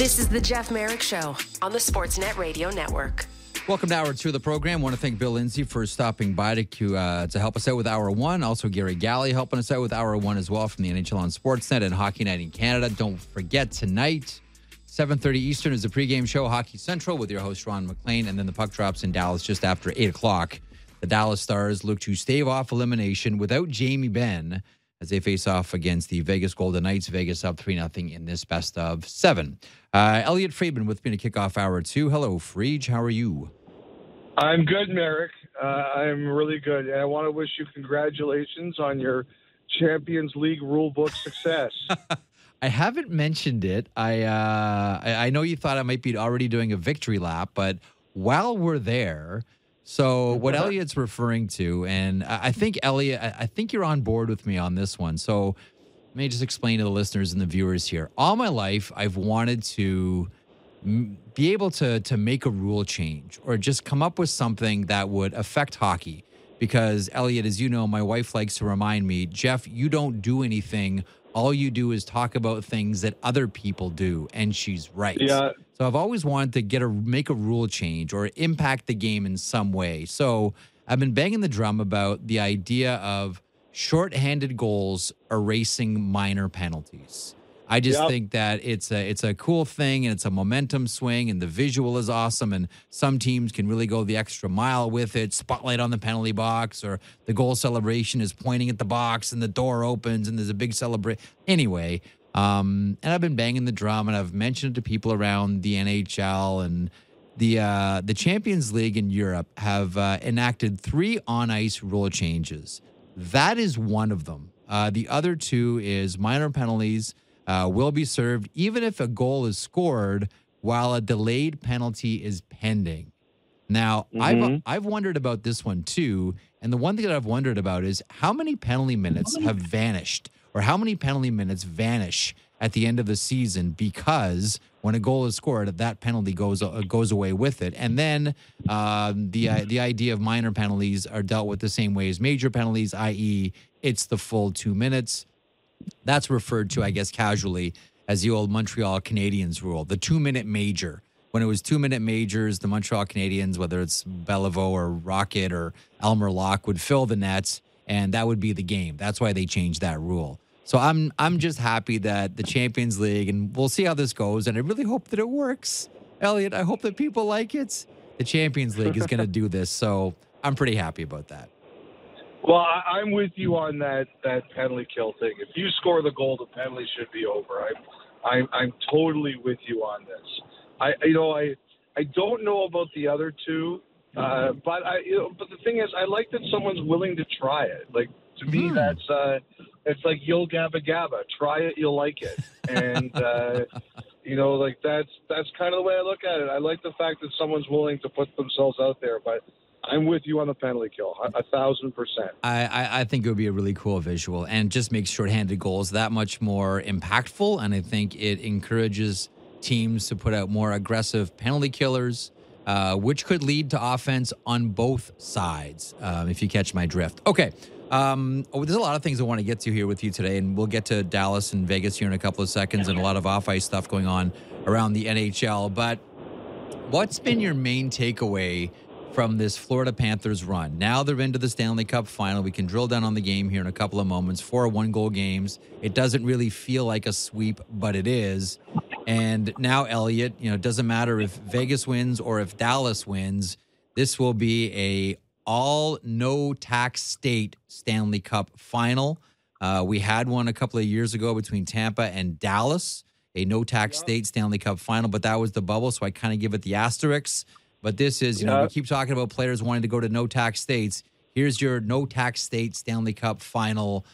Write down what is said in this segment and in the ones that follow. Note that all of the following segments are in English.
This is the Jeff Marek Show on the Sportsnet Radio Network. Welcome to hour two of the program. want to thank Bill Lindsay for stopping by to uh, to help us out with hour one. Also, Garry Galley helping us out with hour one as well from the NHL on Sportsnet and Hockey Night in Canada. Don't forget tonight, 7.30 Eastern is the pregame show, Hockey Central, with your host, Ron MacLean. And then the puck drops in Dallas just after 8 o'clock. The Dallas Stars look to stave off elimination without Jamie Benn as they face off against the Vegas Golden Knights. Vegas up 3 0 in this best of seven. Uh, Elliotte Friedman with me to kick off hour two. Hello, Frege. How are you? I'm good, Marek. Uh, I'm really good. And I want to wish you congratulations on your Champions League rulebook success. I haven't mentioned it. I, uh, I I know you thought I might be already doing a victory lap, but while we're there, so what Elliotte's referring to, and I think Elliotte, I think you're on board with me on this one. So let me just explain to the listeners and the viewers here. All my life, I've wanted to be able to to make a rule change or just come up with something that would affect hockey. Because Elliotte, as you know, my wife likes to remind me, Jeff, you don't do anything. All you do is talk about things that other people do, and she's right. Yeah. So I've always wanted to get a make a rule change or impact the game in some way. So I've been banging the drum about the idea of shorthanded goals erasing minor penalties. I just yep. think that it's a it's a cool thing and it's a momentum swing and the visual is awesome and some teams can really go the extra mile with it. Spotlight on the penalty box or the goal celebration is pointing at the box and the door opens and there's a big celebration. Anyway, um, and I've been banging the drum and I've mentioned it to people around the NHL and the uh, the Champions League in Europe have uh, enacted three on ice rule changes. That is one of them. Uh, the other two is minor penalties uh, will be served even if a goal is scored while a delayed penalty is pending. Now, mm-hmm. I've I've wondered about this one too, and the one thing that I've wondered about is how many penalty minutes have vanished, or how many penalty minutes vanish at the end of the season because when a goal is scored, that penalty goes uh, goes away with it, and then uh, the uh, the idea of minor penalties are dealt with the same way as major penalties, i.e., it's the full two minutes. That's referred to, I guess, casually as the old Montreal Canadiens rule, the two minute major. When it was two minute majors, the Montreal Canadiens, whether it's Beliveau or Rocket or Elmer Lach, would fill the nets, and that would be the game. That's why they changed that rule. So I'm I'm just happy that the Champions League, and we'll see how this goes. And I really hope that it works, Elliotte. I hope that people like it. The Champions League is going to do this, so I'm pretty happy about that. Well, I, I'm with you on that that penalty kill thing. If you score the goal, the penalty should be over. I'm I'm I'm totally with you on this. I you know I I don't know about the other two, uh, but I you know, but the thing is I like that someone's willing to try it. Like to me, mm. that's uh, it's like you'll gabba gabba. Try it, you'll like it, and uh, you know like that's that's kind of the way I look at it. I like the fact that someone's willing to put themselves out there, but I'm with you on the penalty kill, a, thousand percent. I, I, I, think it would be a really cool visual and just makes shorthanded goals that much more impactful. And I think it encourages teams to put out more aggressive penalty killers, uh, which could lead to offense on both sides, um, if you catch my drift. Okay. Um, oh, there's a lot of things I want to get to here with you today, and we'll get to Dallas and Vegas here in a couple of seconds, and a lot of off ice stuff going on around the NHL. But what's been your main takeaway from this Florida Panthers run. Now they're into the Stanley Cup final. We can drill down on the game here in a couple of moments. Four one goal games. It doesn't really feel like a sweep, but it is. And now, Elliotte, you know, it doesn't matter if Vegas wins or if Dallas wins. This will be a all no tax state Stanley Cup final. Uh, we had one a couple of years ago between Tampa and Dallas, a no tax yep. state Stanley Cup final, but that was the bubble, so I kind of give it the asterisks. But this is, you know, we keep talking about players wanting to go to no tax states. Here's your no tax state Stanley Cup final,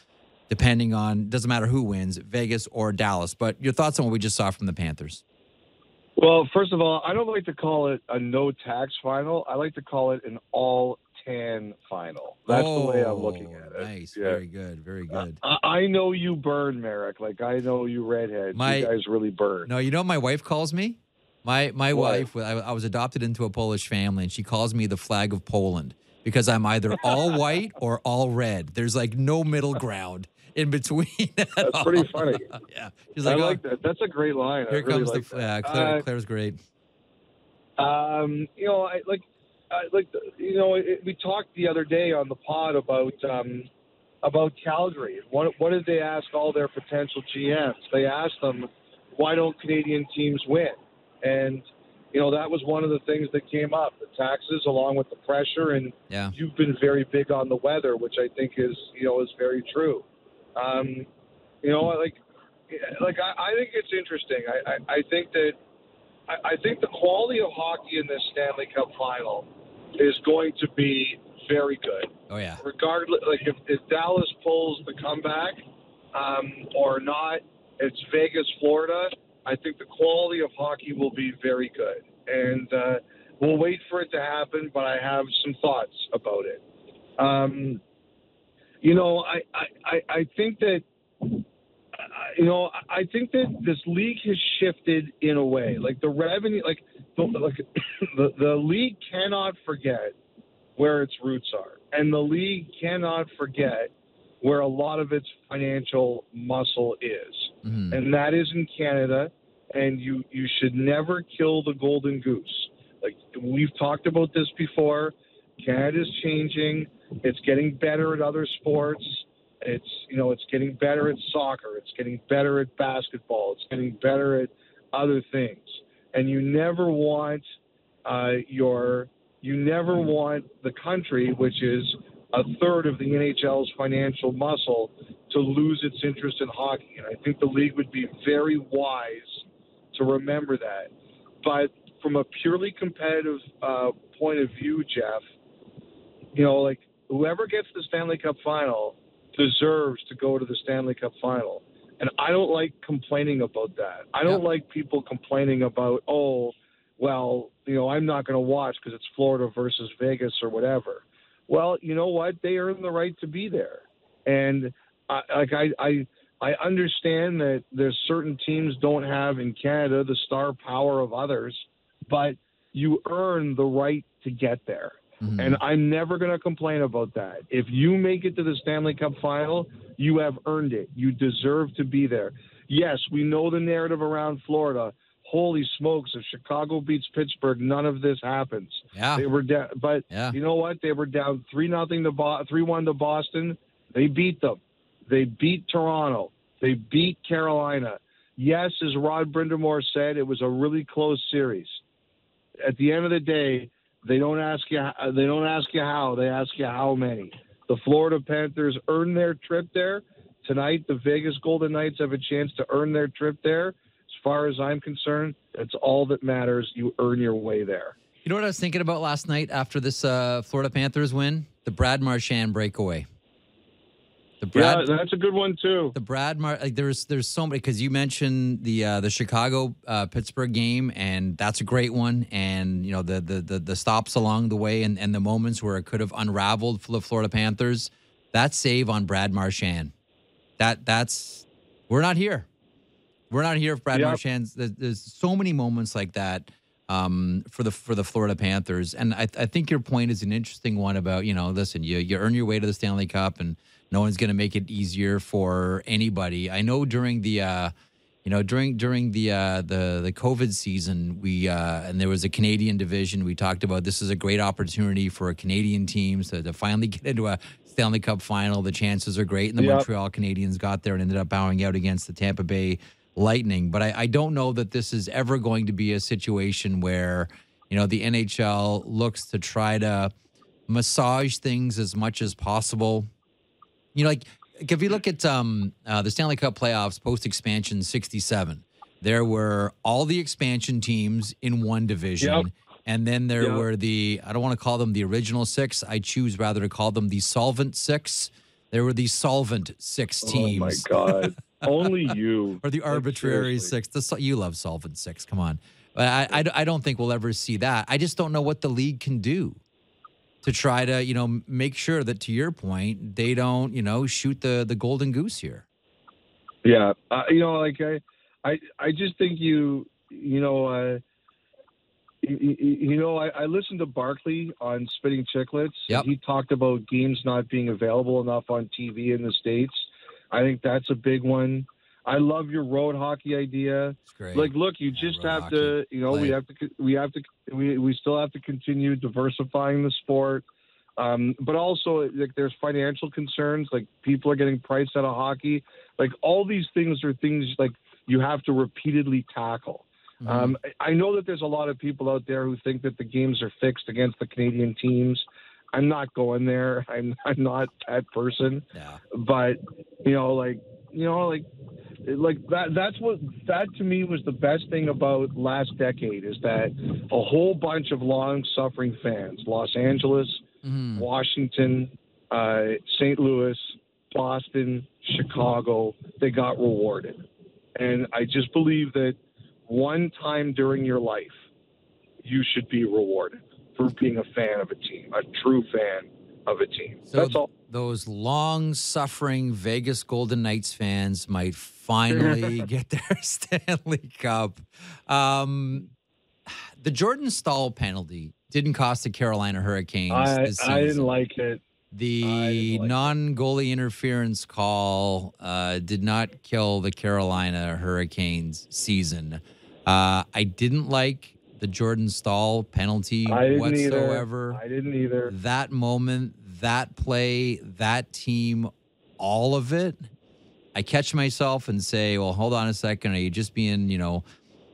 depending on, doesn't matter who wins, Vegas or Dallas. But your thoughts on what we just saw from the Panthers? Well, first of all, I don't like to call it a no tax final. I like to call it an all tan final. That's oh, the way I'm looking at it. Nice, yeah. very good, very good. Uh, I know you burn, Marek. Like I know you redhead. My, you guys really burn. No, you know what my wife calls me? My my what? wife, I, I was adopted into a Polish family, and she calls me the flag of Poland because I'm either all white or all red. There's like no middle ground. in between. That's pretty funny. yeah, she's I like, like oh, that. That's a great line. Here really comes like the yeah. Claire, Uh, Claire's great. Um, you know, I like, I like, you know, it, we talked the other day on the pod about um, about Calgary. What what did they ask all their potential GMs? They asked them, why don't Canadian teams win? And you know, that was one of the things that came up: the taxes, along with the pressure. And Yeah, you've been very big on the weather, which I think is you know is very true. Um, you know, like like I, I think it's interesting. I, I, I think that I, I think the quality of hockey in this Stanley Cup final is going to be very good. oh yeah, Regardless, like if, if Dallas pulls the comeback um, or not, it's Vegas, Florida. I think the quality of hockey will be very good, and uh, we'll wait for it to happen. But I have some thoughts about it. Um, you know, I, I, I- think that you know, I think that this league has shifted in a way. Like the revenue, like the, like the the league cannot forget where its roots are, and the league cannot forget where a lot of its financial muscle is, Mhm. and that is in Canada. And you you should never kill the golden goose. Like we've talked about this before. Canada's changing. It's getting better at other sports. It's you know it's getting better at soccer. It's getting better at basketball. It's getting better at other things. And you never want uh, your you never want the country, which is a third of the NHL's financial muscle, to lose its interest in hockey. And I think the league would be very wise to remember that. But from a purely competitive uh, point of view, Jeff, you know, like whoever gets the Stanley Cup final deserves to go to the Stanley Cup final. And I don't like complaining about that. I don't Yeah. like people complaining about, oh, well, you know, I'm not going to watch because it's Florida versus Vegas or whatever. Well, you know what? They earn the right to be there. And I, like I, I, I understand that there's certain teams don't have in Canada the star power of others, but you earn the right to get there. Mhm. And I'm never going to complain about that. If you make it to the Stanley Cup final, you have earned it. You deserve to be there. Yes, we know the narrative around Florida. Holy smokes, if Chicago beats Pittsburgh, none of this happens. yeah, They were down, but Yeah. you know what? They were down three nothing to three one to Boston. They beat them. They beat Toronto. They beat Carolina. Yes, as Rod Brind'Amour said, it was a really close series. At the end of the day, they don't ask you. They don't ask you how. They ask you how many. The Florida Panthers earned their trip there tonight. The Vegas Golden Knights have a chance to earn their trip there. As far as I'm concerned, that's all that matters. You earn your way there. You know what I was thinking about last night after this uh, Florida Panthers win? The Brad Marchand breakaway. The Brad, yeah, that's a good one too. the Brad Mar like there's there's so many because you mentioned the uh, the Chicago uh, Pittsburgh game and that's a great one and you know the, the the the stops along the way and and the moments where it could have unraveled for the Florida Panthers that save on Brad Marchand that that's we're not here we're not here if Brad Yep. Marchand's there's, there's so many moments like that um, for the for the Florida Panthers and I, I think your point is an interesting one about you know listen you you earn your way to the Stanley Cup and no one's going to make it easier for anybody. I know during the uh, you know during during the uh, the the COVID season we uh, and there was a Canadian division. We talked about this is a great opportunity for a Canadian teams to, to finally get into a Stanley Cup final. The chances are great, and the Yep. Montreal Canadiens got there and ended up bowing out against the Tampa Bay Lightning. But I, I don't know that this is ever going to be a situation where you know the NHL looks to try to massage things as much as possible you know, like, like if you look at um, uh, the Stanley Cup playoffs post expansion 67, there were all the expansion teams in one division. Yep. And then there Yep. were the, I don't want to call them the original six. I choose rather to call them the solvent six. There were the solvent six teams. Oh my God! Only you. Or the arbitrary seriously. six. The, you love solvent six. Come on. But I, I, I don't think we'll ever see that. I just don't know what the league can do to try to, you know, make sure that to your point, they don't, you know, shoot the, the golden goose here. Yeah, uh, you know, like I, I, I just think you, you know, uh, you, you know, I, I listened to Barkley on Spitting Chicklets. Yep. He talked about games not being available enough on TV in the states. I think that's a big one. I love your road hockey idea. It's great. Like, look, you just road have to, you know, Play we it. have to, we have to, we, we still have to continue diversifying the sport. Um, but also, like, there's financial concerns. Like, people are getting priced out of hockey. Like, all these things are things like you have to repeatedly tackle. Mhm. Um, I I know that there's a lot of people out there who think that the games are fixed against the Canadian teams. I'm not going there. I'm, I'm not that person yeah. but you know like you know like like that that's what that to me was the best thing about last decade is that a whole bunch of long suffering fans los angeles Mhm. washington uh, st louis boston chicago they got rewarded and i just believe that one time during your life you should be rewarded for being a fan of a team a true fan of a team. So that's all. those long suffering Vegas Golden Knights fans might finally get their Stanley Cup. Um, the Jordan Staal penalty didn't cost the Carolina Hurricanes I, I didn't like it. The like non goalie interference call uh, did not kill the Carolina Hurricanes season. Uh, I didn't like the Jordan Staal penalty I didn't whatsoever either. I didn't either. that moment, that play, that team, all of it, I catch myself and say, "Well, hold on a second. Are you just being, you know,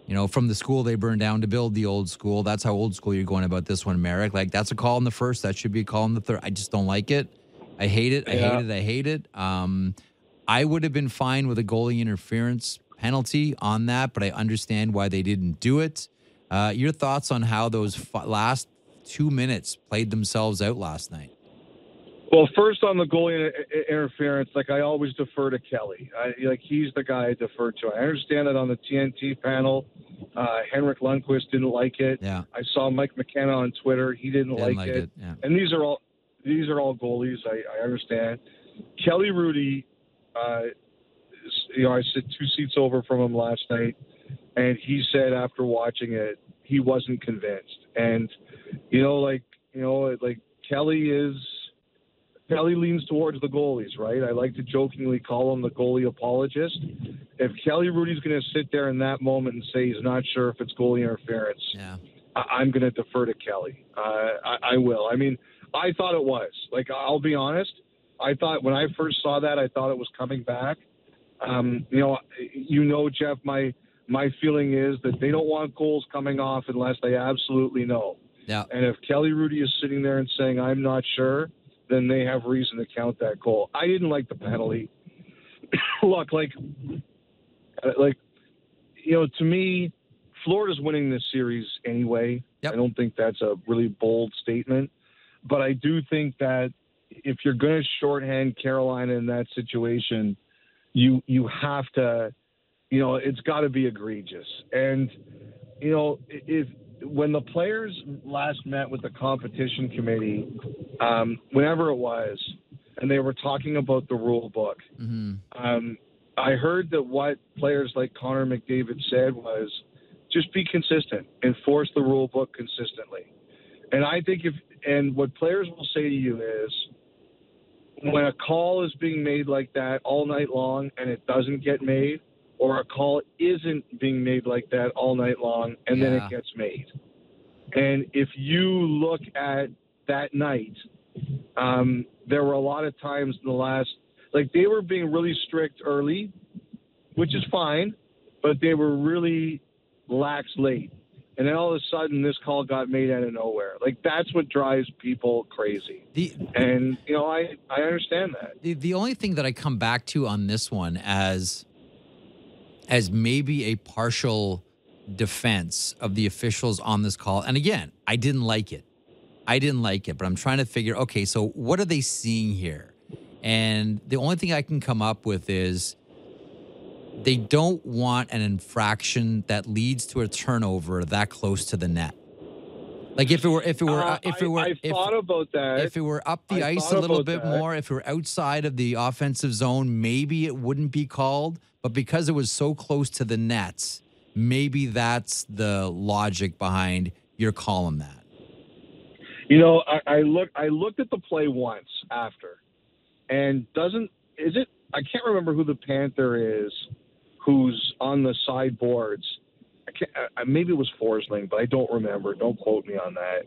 you know, from the school they burned down to build the old school? That's how old school you're going about this one, Marek. Like that's a call in the first. That should be a call in the third. I just don't like it. I hate it. I Yeah. hate it. I hate it. Um, I would have been fine with a goalie interference penalty on that, but I understand why they didn't do it. Uh, your thoughts on how those f- last two minutes played themselves out last night? Well, first on the goalie interference, like I always defer to Kelly. I, like he's the guy I defer to. I understand that on the TNT panel, uh, Henrik Lundqvist didn't like it. Yeah, I saw Mike McKenna on Twitter; he didn't, didn't like, like it. it. Yeah, And these are all these are all goalies. I, I understand. Kelly Hrudey, uh, you know, I sit two seats over from him last night, and he said after watching it, he wasn't convinced. And you know, like you know, like Kelly is. Kelly leans towards the goalies, right? I like to jokingly call him the goalie apologist. If Kelly Hrudey's going to sit there in that moment and say he's not sure if it's goalie interference, yeah. I- I'm going to defer to Kelly. Uh, I-, I will. I mean, I thought it was. Like, I'll be honest. I thought when I first saw that, I thought it was coming back. Um, you know, you know, Jeff. My my feeling is that they don't want goals coming off unless they absolutely know. Yeah. And if Kelly Hrudey is sitting there and saying I'm not sure, then they have reason to count that goal. I didn't like the penalty. Look, like, uh, like, you know, to me, Florida's winning this series anyway. Yep. I don't think that's a really bold statement, but I do think that if you're going to shorthand Carolina in that situation, you you have to, you know, it's got to be egregious. And you know, if when the players last met with the competition committee, um, whenever it was, and they were talking about the rule book, hmm um, I heard that what players like Connor McDavid said was just be consistent, enforce the rule book consistently. And I think if and what players will say to you is when a call is being made like that all night long and it doesn't get made, or a call isn't being made like that all night long and then it gets made. And if you look at that night, um, there were a lot of times in the last, like they were being really strict early, which is fine, but they were really lax late. And then all of a sudden, this call got made out of nowhere. Like that's what drives people crazy. The And you know, I I understand that. the the only thing that I come back to on this one as as maybe a partial defense of the officials on this call. And again, I didn't like it. I didn't like it, but I'm trying to figure okay, so what are they seeing here? And the only thing I can come up with is they don't want an infraction that leads to a turnover that close to the net. Like if it were if it were Uh, if it were I, if, thought about that. if it were up the I ice a little bit that. more, if it were outside of the offensive zone, maybe it wouldn't be called. But because it was so close to the nets, maybe that's the logic behind your calling that. You know, I, I look I looked at the play once after, and doesn't is it I can't remember who the Panther is, who's on the sideboards. Can't, maybe it was Forsling, but I don't remember. Don't quote me on that.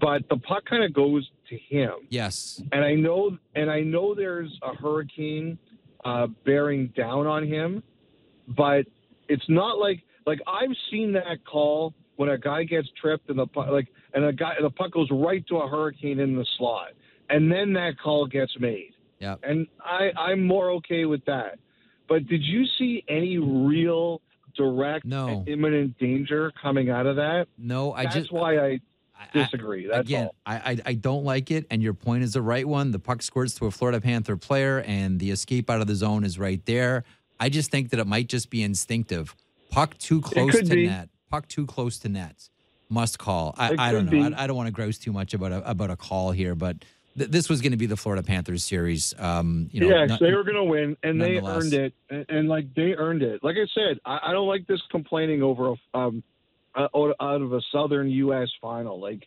But the puck kind of goes to him. Yes. And I know, and I know there's a hurricane uh, bearing down on him, but it's not like like I've seen that call when a guy gets tripped and the puck, like and a guy the puck goes right to a hurricane in the slot, and then that call gets made. Yeah. And I I'm more okay with that. But did you see any real direct No. and imminent danger coming out of that? No, I That's just why I I- disagree. That's Again, all. I, I I don't like it, and your point is the right one. The puck squirts to a Florida Panther player, and the escape out of the zone is right there. I just think that it might just be instinctive. Puck too close to be. net. Puck too close to net. Must call. I, I don't know. I, I don't want to gross too much about a, about a call here, but th- this was going to be the Florida Panthers series. Um, you know, yes, not- they were going to win, and they earned it, and, and like they earned it. Like I said, I, I don't like this complaining over a, um, uh, out out of a Southern U.S. final. Like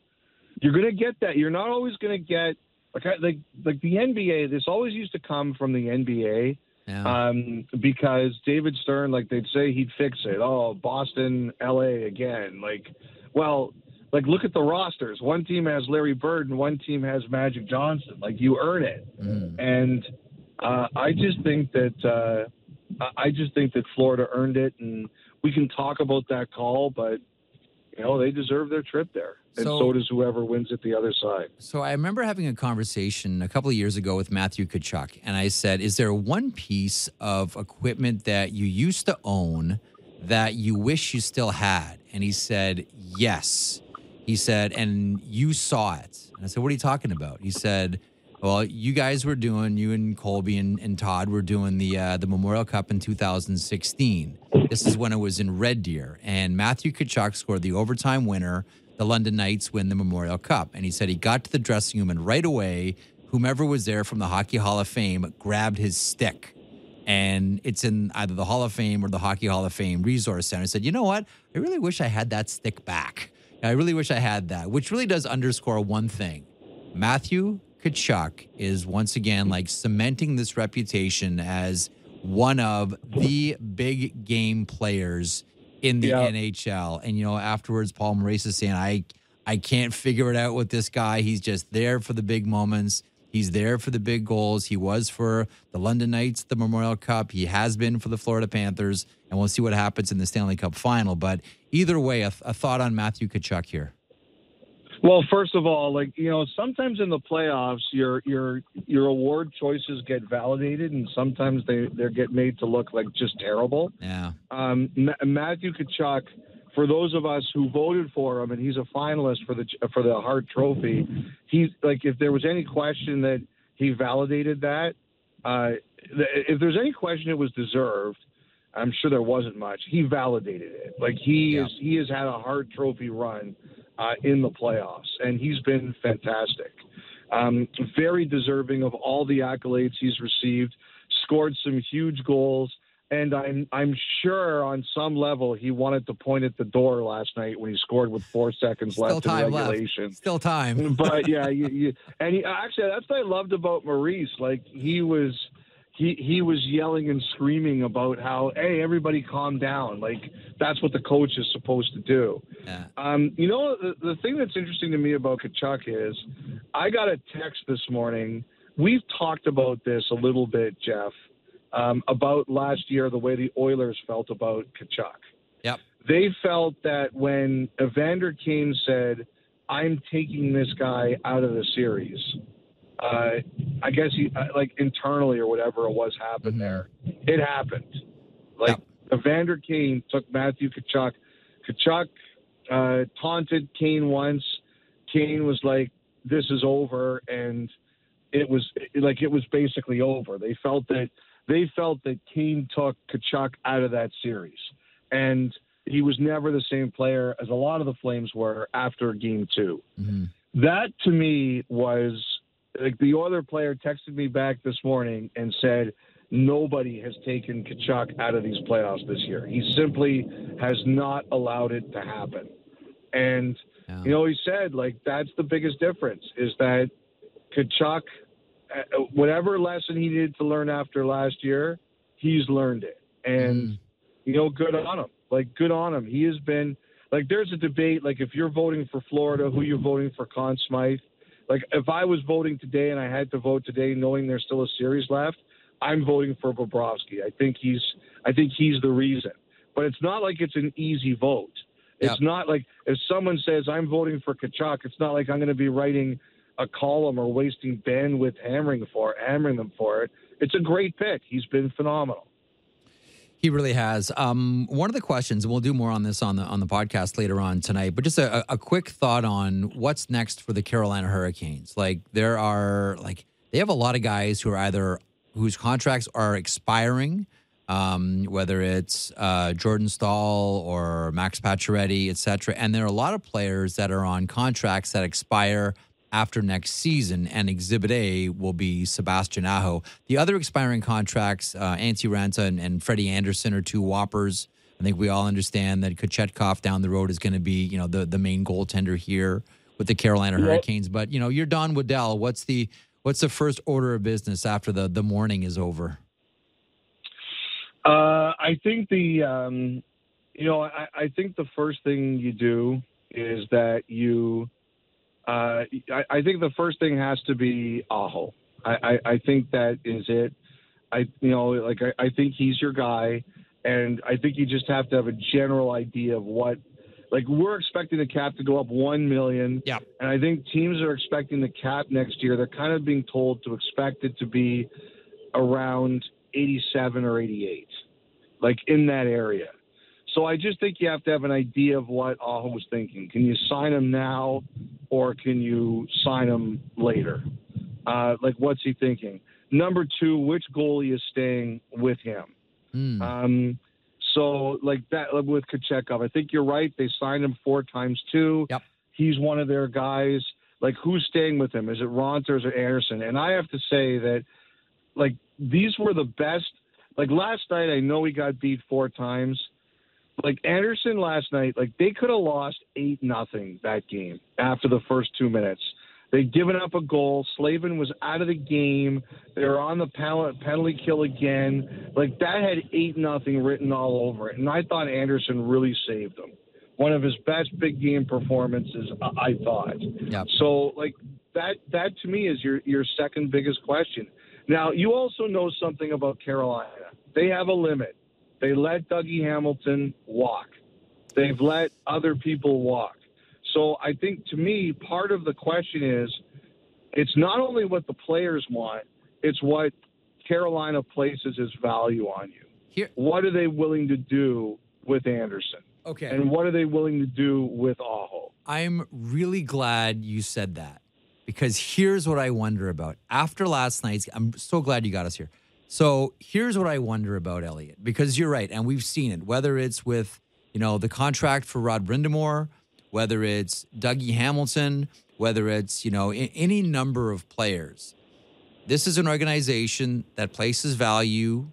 you're going to get that. You're not always going to get like I, like like the NBA. This always used to come from the NBA yeah. um, because David Stern, like they'd say he'd fix it. Oh, Boston, L.A. again. Like, well, like look at the rosters. One team has Larry Bird and one team has Magic Johnson. Like you earn it. Mhm. And uh, I just think that uh, I- I just think that Florida earned it, and we can talk about that call, but you know they deserve their trip there, and So- so, does whoever wins at the other side. So I remember having a conversation a couple of years ago with Matthew Tkachuk, and I said, "Is there one piece of equipment that you used to own that you wish you still had?" And he said, "Yes." He said, "And you saw it." And I said, "What are you talking about?" He said, "Well, you guys were doing, you and Colby and, and Todd were doing the uh, the Memorial Cup in 2016. This is when it was in Red Deer, and Matthew Tkachuk scored the overtime winner." the London Knights win the Memorial Cup. And he said he got to the dressing room and right away, whomever was there from the Hockey Hall of Fame grabbed his stick. And it's in either the Hall of Fame or the Hockey Hall of Fame Resource Center. He said, you know what? I really wish I had that stick back. I really wish I had that, which really does underscore one thing. Matthew Tkachuk is once again like cementing this reputation as one of the big game players in the Yeah. NHL. And you know, afterwards, Paul Maurice is saying, "I, I can't figure it out with this guy. He's just there for the big moments. He's there for the big goals. He was for the London Knights, the Memorial Cup. He has been for the Florida Panthers, and we'll see what happens in the Stanley Cup Final. But either way, a, a thought on Matthew Tkachuk here. Well, first of all, like you know, sometimes in the playoffs, your your your award choices get validated, and sometimes they they get made to look like just terrible. Yeah, Um, Ma- Matthew Tkachuk, for those of us who voted for him, and he's a finalist for the for the Hart Trophy. He's like, if there was any question that he validated that, uh, if there's any question it was deserved, I'm sure there wasn't much. He validated it. Like he Yeah. is, he has had a Hart Trophy run uh, in the playoffs, and he's been fantastic. Um, very deserving of all the accolades he's received. Scored some huge goals, and I'm I'm sure on some level he wanted to point at the door last night when he scored with four seconds still left in time regulation left. Still time. but yeah, you, you, and he, actually that's what I loved about Maurice. Like he was, he he was yelling and screaming about how, hey, everybody calm down. Like that's what the coach is supposed to do. Yeah. Um, you know, the, the thing that's interesting to me about Tkachuk is, I got a text this morning. We've talked about this a little bit, Jeff, um, about last year the way the Oilers felt about Tkachuk Yep. they felt that when Evander Kane said, "I'm taking this guy out of the series," uh, I guess he uh, like internally or whatever it was happened Mhm. there. It happened. Like Evander Kane took Matthew Tkachuk. Tkachuk uh, taunted Kane once. Kane was like, "This is over," and it was like it was basically over. They felt that they felt that Kane took Tkachuk out of that series, and he was never the same player as a lot of the Flames were after Game Two. Mhm. That to me was like the other player texted me back this morning and said nobody has taken Tkachuk out of these playoffs this year. He simply has not allowed it to happen. And Yeah. you know, he said like that's the biggest difference is that Kachuk whatever lesson he needed to learn after last year, he's learned it, and Mm. you know, good on him. Like good on him. He has been like there's a debate like if you're voting for Florida, who you're voting for Conn Smythe. Like if I was voting today and I had to vote today, knowing there's still a series left, I'm voting for Bobrovsky. I think he's I think he's the reason. But it's not like it's an easy vote. It's Yep. not like if someone says I'm voting for Tkachuk, it's not like I'm going to be writing a column or wasting bandwidth hammering for hammering them for it. It's a great pick. He's been phenomenal. He really has. Um, one of the questions, and we'll do more on this on the on the podcast later on tonight. But just a, a quick thought on what's next for the Carolina Hurricanes. Like there are like they have a lot of guys who are either whose contracts are expiring, um, whether it's uh, Jordan Staal or Max Pacioretty, et cetera. And there are a lot of players that are on contracts that expire after next season, and Exhibit A will be Sebastian Aho. The other expiring contracts, uh, Antti Raanta and, and Freddie Andersen are two whoppers. I think we all understand that Kochetkov down the road is going to be, you know, the the main goaltender here with the Carolina Yep. Hurricanes. But you know, you're Don Waddell. What's the what's the first order of business after the the morning is over? Uh, I think the, um, you know, I, I think the first thing you do is that you, Uh, I, I think the first thing has to be Aho. I, I, I think that is it. I, you know, like I, I think he's your guy, and I think you just have to have a general idea of what. Like we're expecting the cap to go up one million, Yeah. and I think teams are expecting the cap next year. They're kind of being told to expect it to be around 87 or 88, like in that area. So I just think you have to have an idea of what Aho was thinking. Can you sign him now, or can you sign him later? Uh, like, what's he thinking? Number two, which goalie is staying with him? Hmm. Um, so like that like with Kochetkov, I think you're right. They signed him four times too. Yep. He's one of their guys. Like who's staying with him? Is it Raanta or is it Andersen? And I have to say that like these were the best. Like last night, I know he got beat four times. Like Andersen last night, like they could have lost eight nothing that game after the first two minutes. They'd given up a goal. Slavin was out of the game. They were on the penalty kill again. Like that had eight nothing written all over it. And I thought Andersen really saved them. One of his best big game performances, I thought. Yep. So like that that to me is your your second biggest question. Now you also know something about Carolina. They have a limit. They let Dougie Hamilton walk. They've let other people walk. So I think to me, part of the question is it's not only what the players want, it's what Carolina places as value on you. Here, What are they willing to do with Andersen? okay. And what are they willing to do with Aho? I'm really glad you said that because here's what I wonder about. After last night's, I'm so glad you got us here. So here's what I wonder about Elliotte because you're right, and we've seen it. Whether it's with you know the contract for Rod Brind'Amour, whether it's Dougie Hamilton, whether it's you know any number of players. This is an organization that places value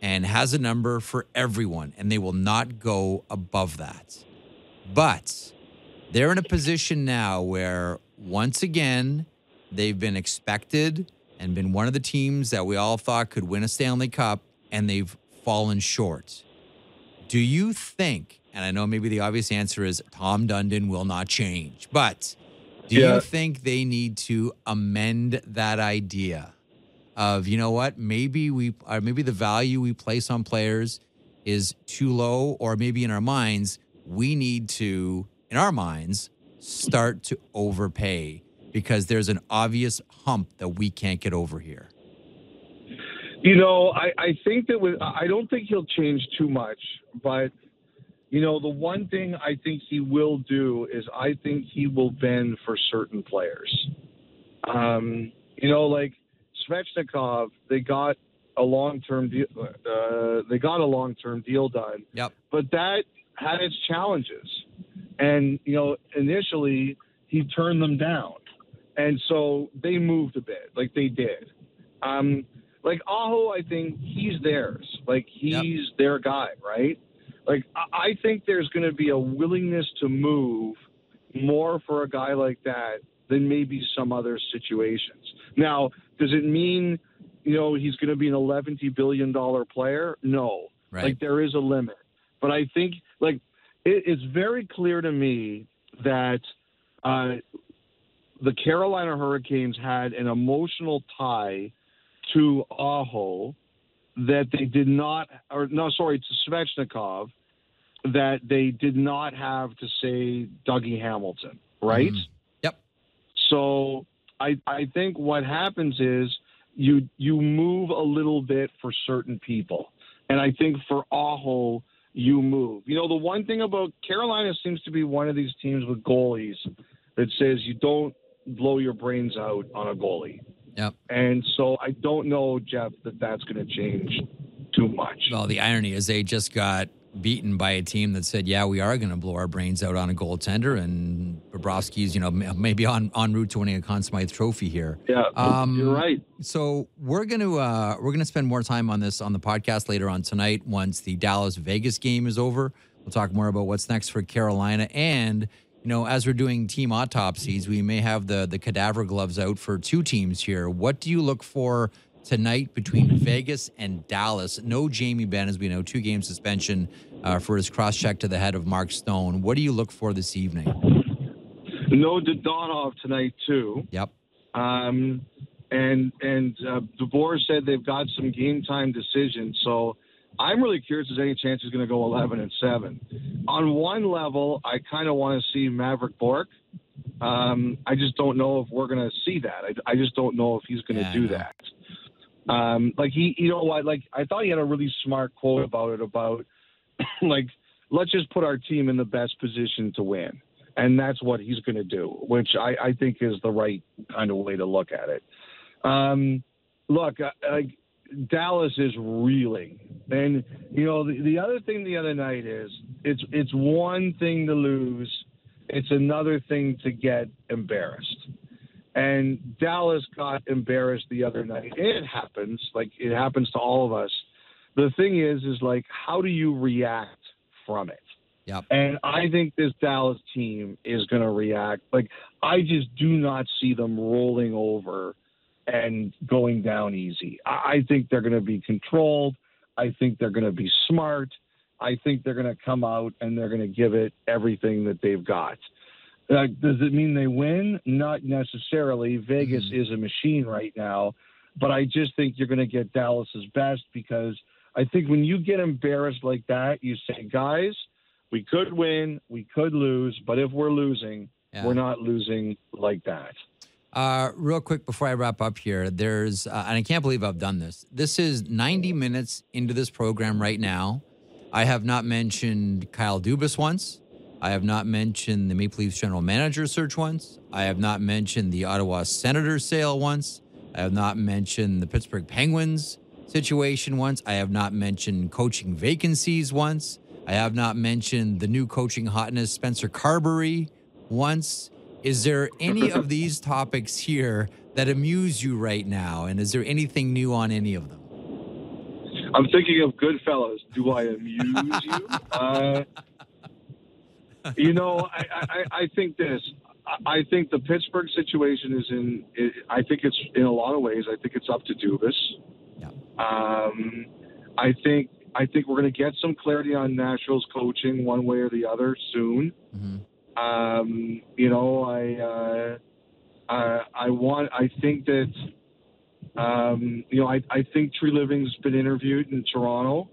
and has a number for everyone, and they will not go above that. But they're in a position now where once again they've been expected and been one of the teams that we all thought could win a Stanley Cup and they've fallen short. Do you think, and I know maybe the obvious answer is Tom Dundon will not change, but do Yeah. you think they need to amend that idea of, you know what, maybe we, or maybe the value we place on players is too low, or maybe in our minds, we need to, in our minds, start to overpay because there's an obvious hump that we can't get over here. You know, I, I think that with I don't think he'll change too much, but you know, the one thing I think he will do is I think he will bend for certain players. Um, you know, like Svechnikov, they got a long-term deal. Uh, they got a long-term deal done, Yep. but that had its challenges. And you know, initially he turned them down, and so they moved a bit, like they did. Um, like Aho, I think he's theirs. Like he's their guy, right? Like I I think there's going to be a willingness to move more for a guy like that than maybe some other situations. Now, does it mean you know he's going to be an 11 billion dollar player? No. Right. Like there is a limit. But I think like it, it's very clear to me that uh, the Carolina Hurricanes had an emotional tie to Aho that they did not, or no, sorry, to Svechnikov that they did not have to say Dougie Hamilton, right? Mhm. Yep. So I I think what happens is you you move a little bit for certain people, and I think for Aho you move. You know the one thing about Carolina seems to be one of these teams with goalies that says you don't blow your brains out on a goalie, Yep. and so I don't know Jeff that that's going to change too much. Well, the irony is they just got beaten by a team that said, "Yeah, we are going to blow our brains out on a goaltender," and Bobrovsky's, you know, maybe on on route to winning a Conn Smythe Trophy here. Yeah, Um, you're right. So we're gonna uh, we're gonna spend more time on this on the podcast later on tonight. Once the Dallas Vegas game is over, we'll talk more about what's next for Carolina. And you know, as we're doing team autopsies, we may have the the cadaver gloves out for two teams here. What do you look for tonight between Vegas and Dallas? No Jamie Benn, as we know, two game suspension uh, for his cross check to the head of Mark Stone. What do you look for this evening? No Dadonov tonight too. Yep. Um, and and uh, DeBoer said they've got some game time decisions. So I'm really curious if there's any chance he's going to go 11 and seven. On one level, I kind of want to see Mavrik Bourque. Um, I just don't know if we're going to see that. I, I just don't know if he's going to Yeah, do that. Um, like he, you know what? Like I thought he had a really smart quote about it. About like let's just put our team in the best position to win, and that's what he's going to do, which I, I think is the right kind of way to look at it. Um, look, uh, like Dallas is reeling, and you know the, the other thing the other night is it's it's one thing to lose, it's another thing to get embarrassed. And Dallas got embarrassed the other night. It happens, like it happens to all of us. The thing is, is like, how do you react from it? Yep. And I think this Dallas team is going to react. Like, I just do not see them rolling over and going down easy. I, I think they're going to be controlled. I think they're going to be smart. I think they're going to come out and they're going to give it everything that they've got. Uh, does it mean they win? Not necessarily. Vegas is a machine right now, but I just think you're going to get Dallas's best because I think when you get embarrassed like that, you say, guys, we could win, we could lose, but if we're losing, Yeah. we're not losing like that. Uh, real quick before I wrap up here, there's, uh, and I can't believe I've done this. This is 90 minutes into this program right now. I have not mentioned Kyle Dubas once. I have not mentioned the Maple Leafs general manager search once. I have not mentioned the Ottawa Senators sale once. I have not mentioned the Pittsburgh Penguins situation once. I have not mentioned coaching vacancies once. I have not mentioned the new coaching hotness, Spencer Carbery, once. Is there any of these topics here that amuse you right now? And is there anything new on any of them? I'm thinking of Goodfellas. Do I amuse you? Uh, you know, I, I, I think this. I think the Pittsburgh situation is in. I think it's in a lot of ways. I think it's up to Dubas. Yeah. Um, I think I think we're going to get some clarity on Nashville's coaching one way or the other soon. Mhm. Um, you know, I uh, I, I want. I think that um, you know, I, I think Treliving's been interviewed in Toronto.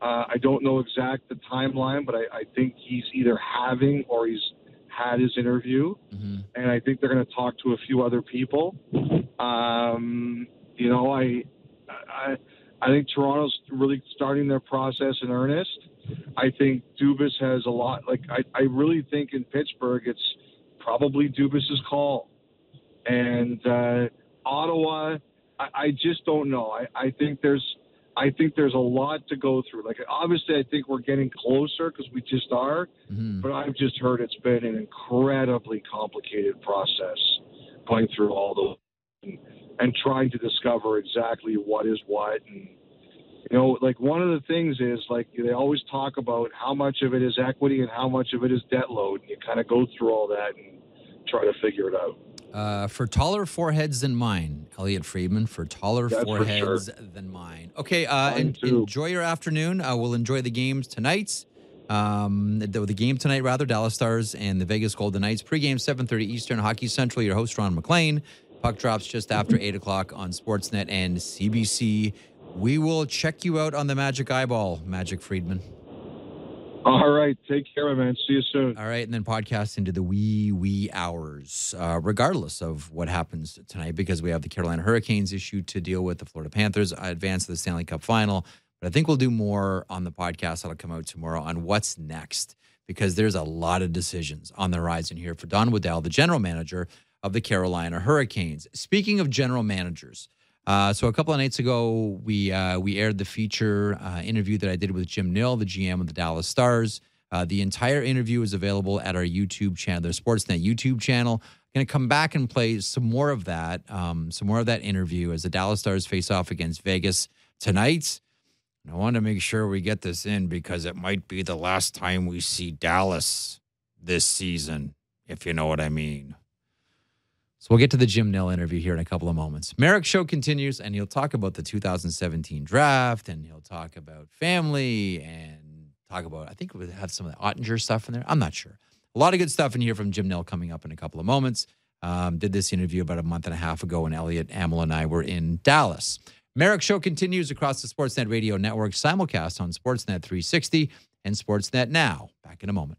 Uh, I don't know exact the timeline, but I, I think he's either having or he's had his interview, Mhm. and I think they're going to talk to a few other people. Um, you know, I, I I think Toronto's really starting their process in earnest. I think Dubas has a lot. Like I, I really think in Pittsburgh, it's probably Dubas's call, and uh, Ottawa. I, I just don't know. I, I think there's I think there's a lot to go through. Like obviously, I think we're getting closer because we just are. Mhm. But I've just heard it's been an incredibly complicated process going through all those and, and trying to discover exactly what is what. And you know, like one of the things is like they always talk about how much of it is equity and how much of it is debt load. And you kind of go through all that and try to figure it out. Uh, for taller foreheads than mine, Elliotte Friedman. For taller That's for foreheads sure. than mine. Okay, uh, Mine en- enjoy your afternoon. Uh, we'll enjoy the games tonight. Um, the, the game tonight, rather, Dallas Stars and the Vegas Golden Knights. Pregame 7:30 Eastern. Hockey Central. Your host Ron MacLean. Puck drops just after eight o'clock on Sportsnet and CBC. We will check you out on the Magic Eyeball, Magic Friedman. All right. Take care, my man. See you soon. All right, and then podcast into the wee wee hours, uh, regardless of what happens tonight, because we have the Carolina Hurricanes issue to deal with. The Florida Panthers advance to the Stanley Cup Final, but I think we'll do more on the podcast that'll come out tomorrow on what's next, because there's a lot of decisions on the horizon here for Don Waddell, the general manager of the Carolina Hurricanes. Speaking of general managers. Uh, so a couple of nights ago, we uh, we aired the feature uh, interview that I did with Jim Nill, the GM of the Dallas Stars. Uh, the entire interview is available at our YouTube channel, their Sportsnet YouTube channel. Going to come back and play some more of that, um, some more of that interview as the Dallas Stars face off against Vegas tonight. And I want to make sure we get this in because it might be the last time we see Dallas this season, if you know what I mean. So we'll get to the Jim Nill interview here in a couple of moments. Marek Show continues, and he'll talk about the 2017 draft, and he'll talk about family, and talk about, I think we'll have some of the Oettinger stuff in there. I'm not sure. A lot of good stuff in here from Jim Nill coming up in a couple of moments. Um, did this interview about a month and a half ago when Elliotte Amel and I were in Dallas. Marek Show continues across the Sportsnet Radio Network, simulcast on Sportsnet 360 and Sportsnet Now. Back in a moment.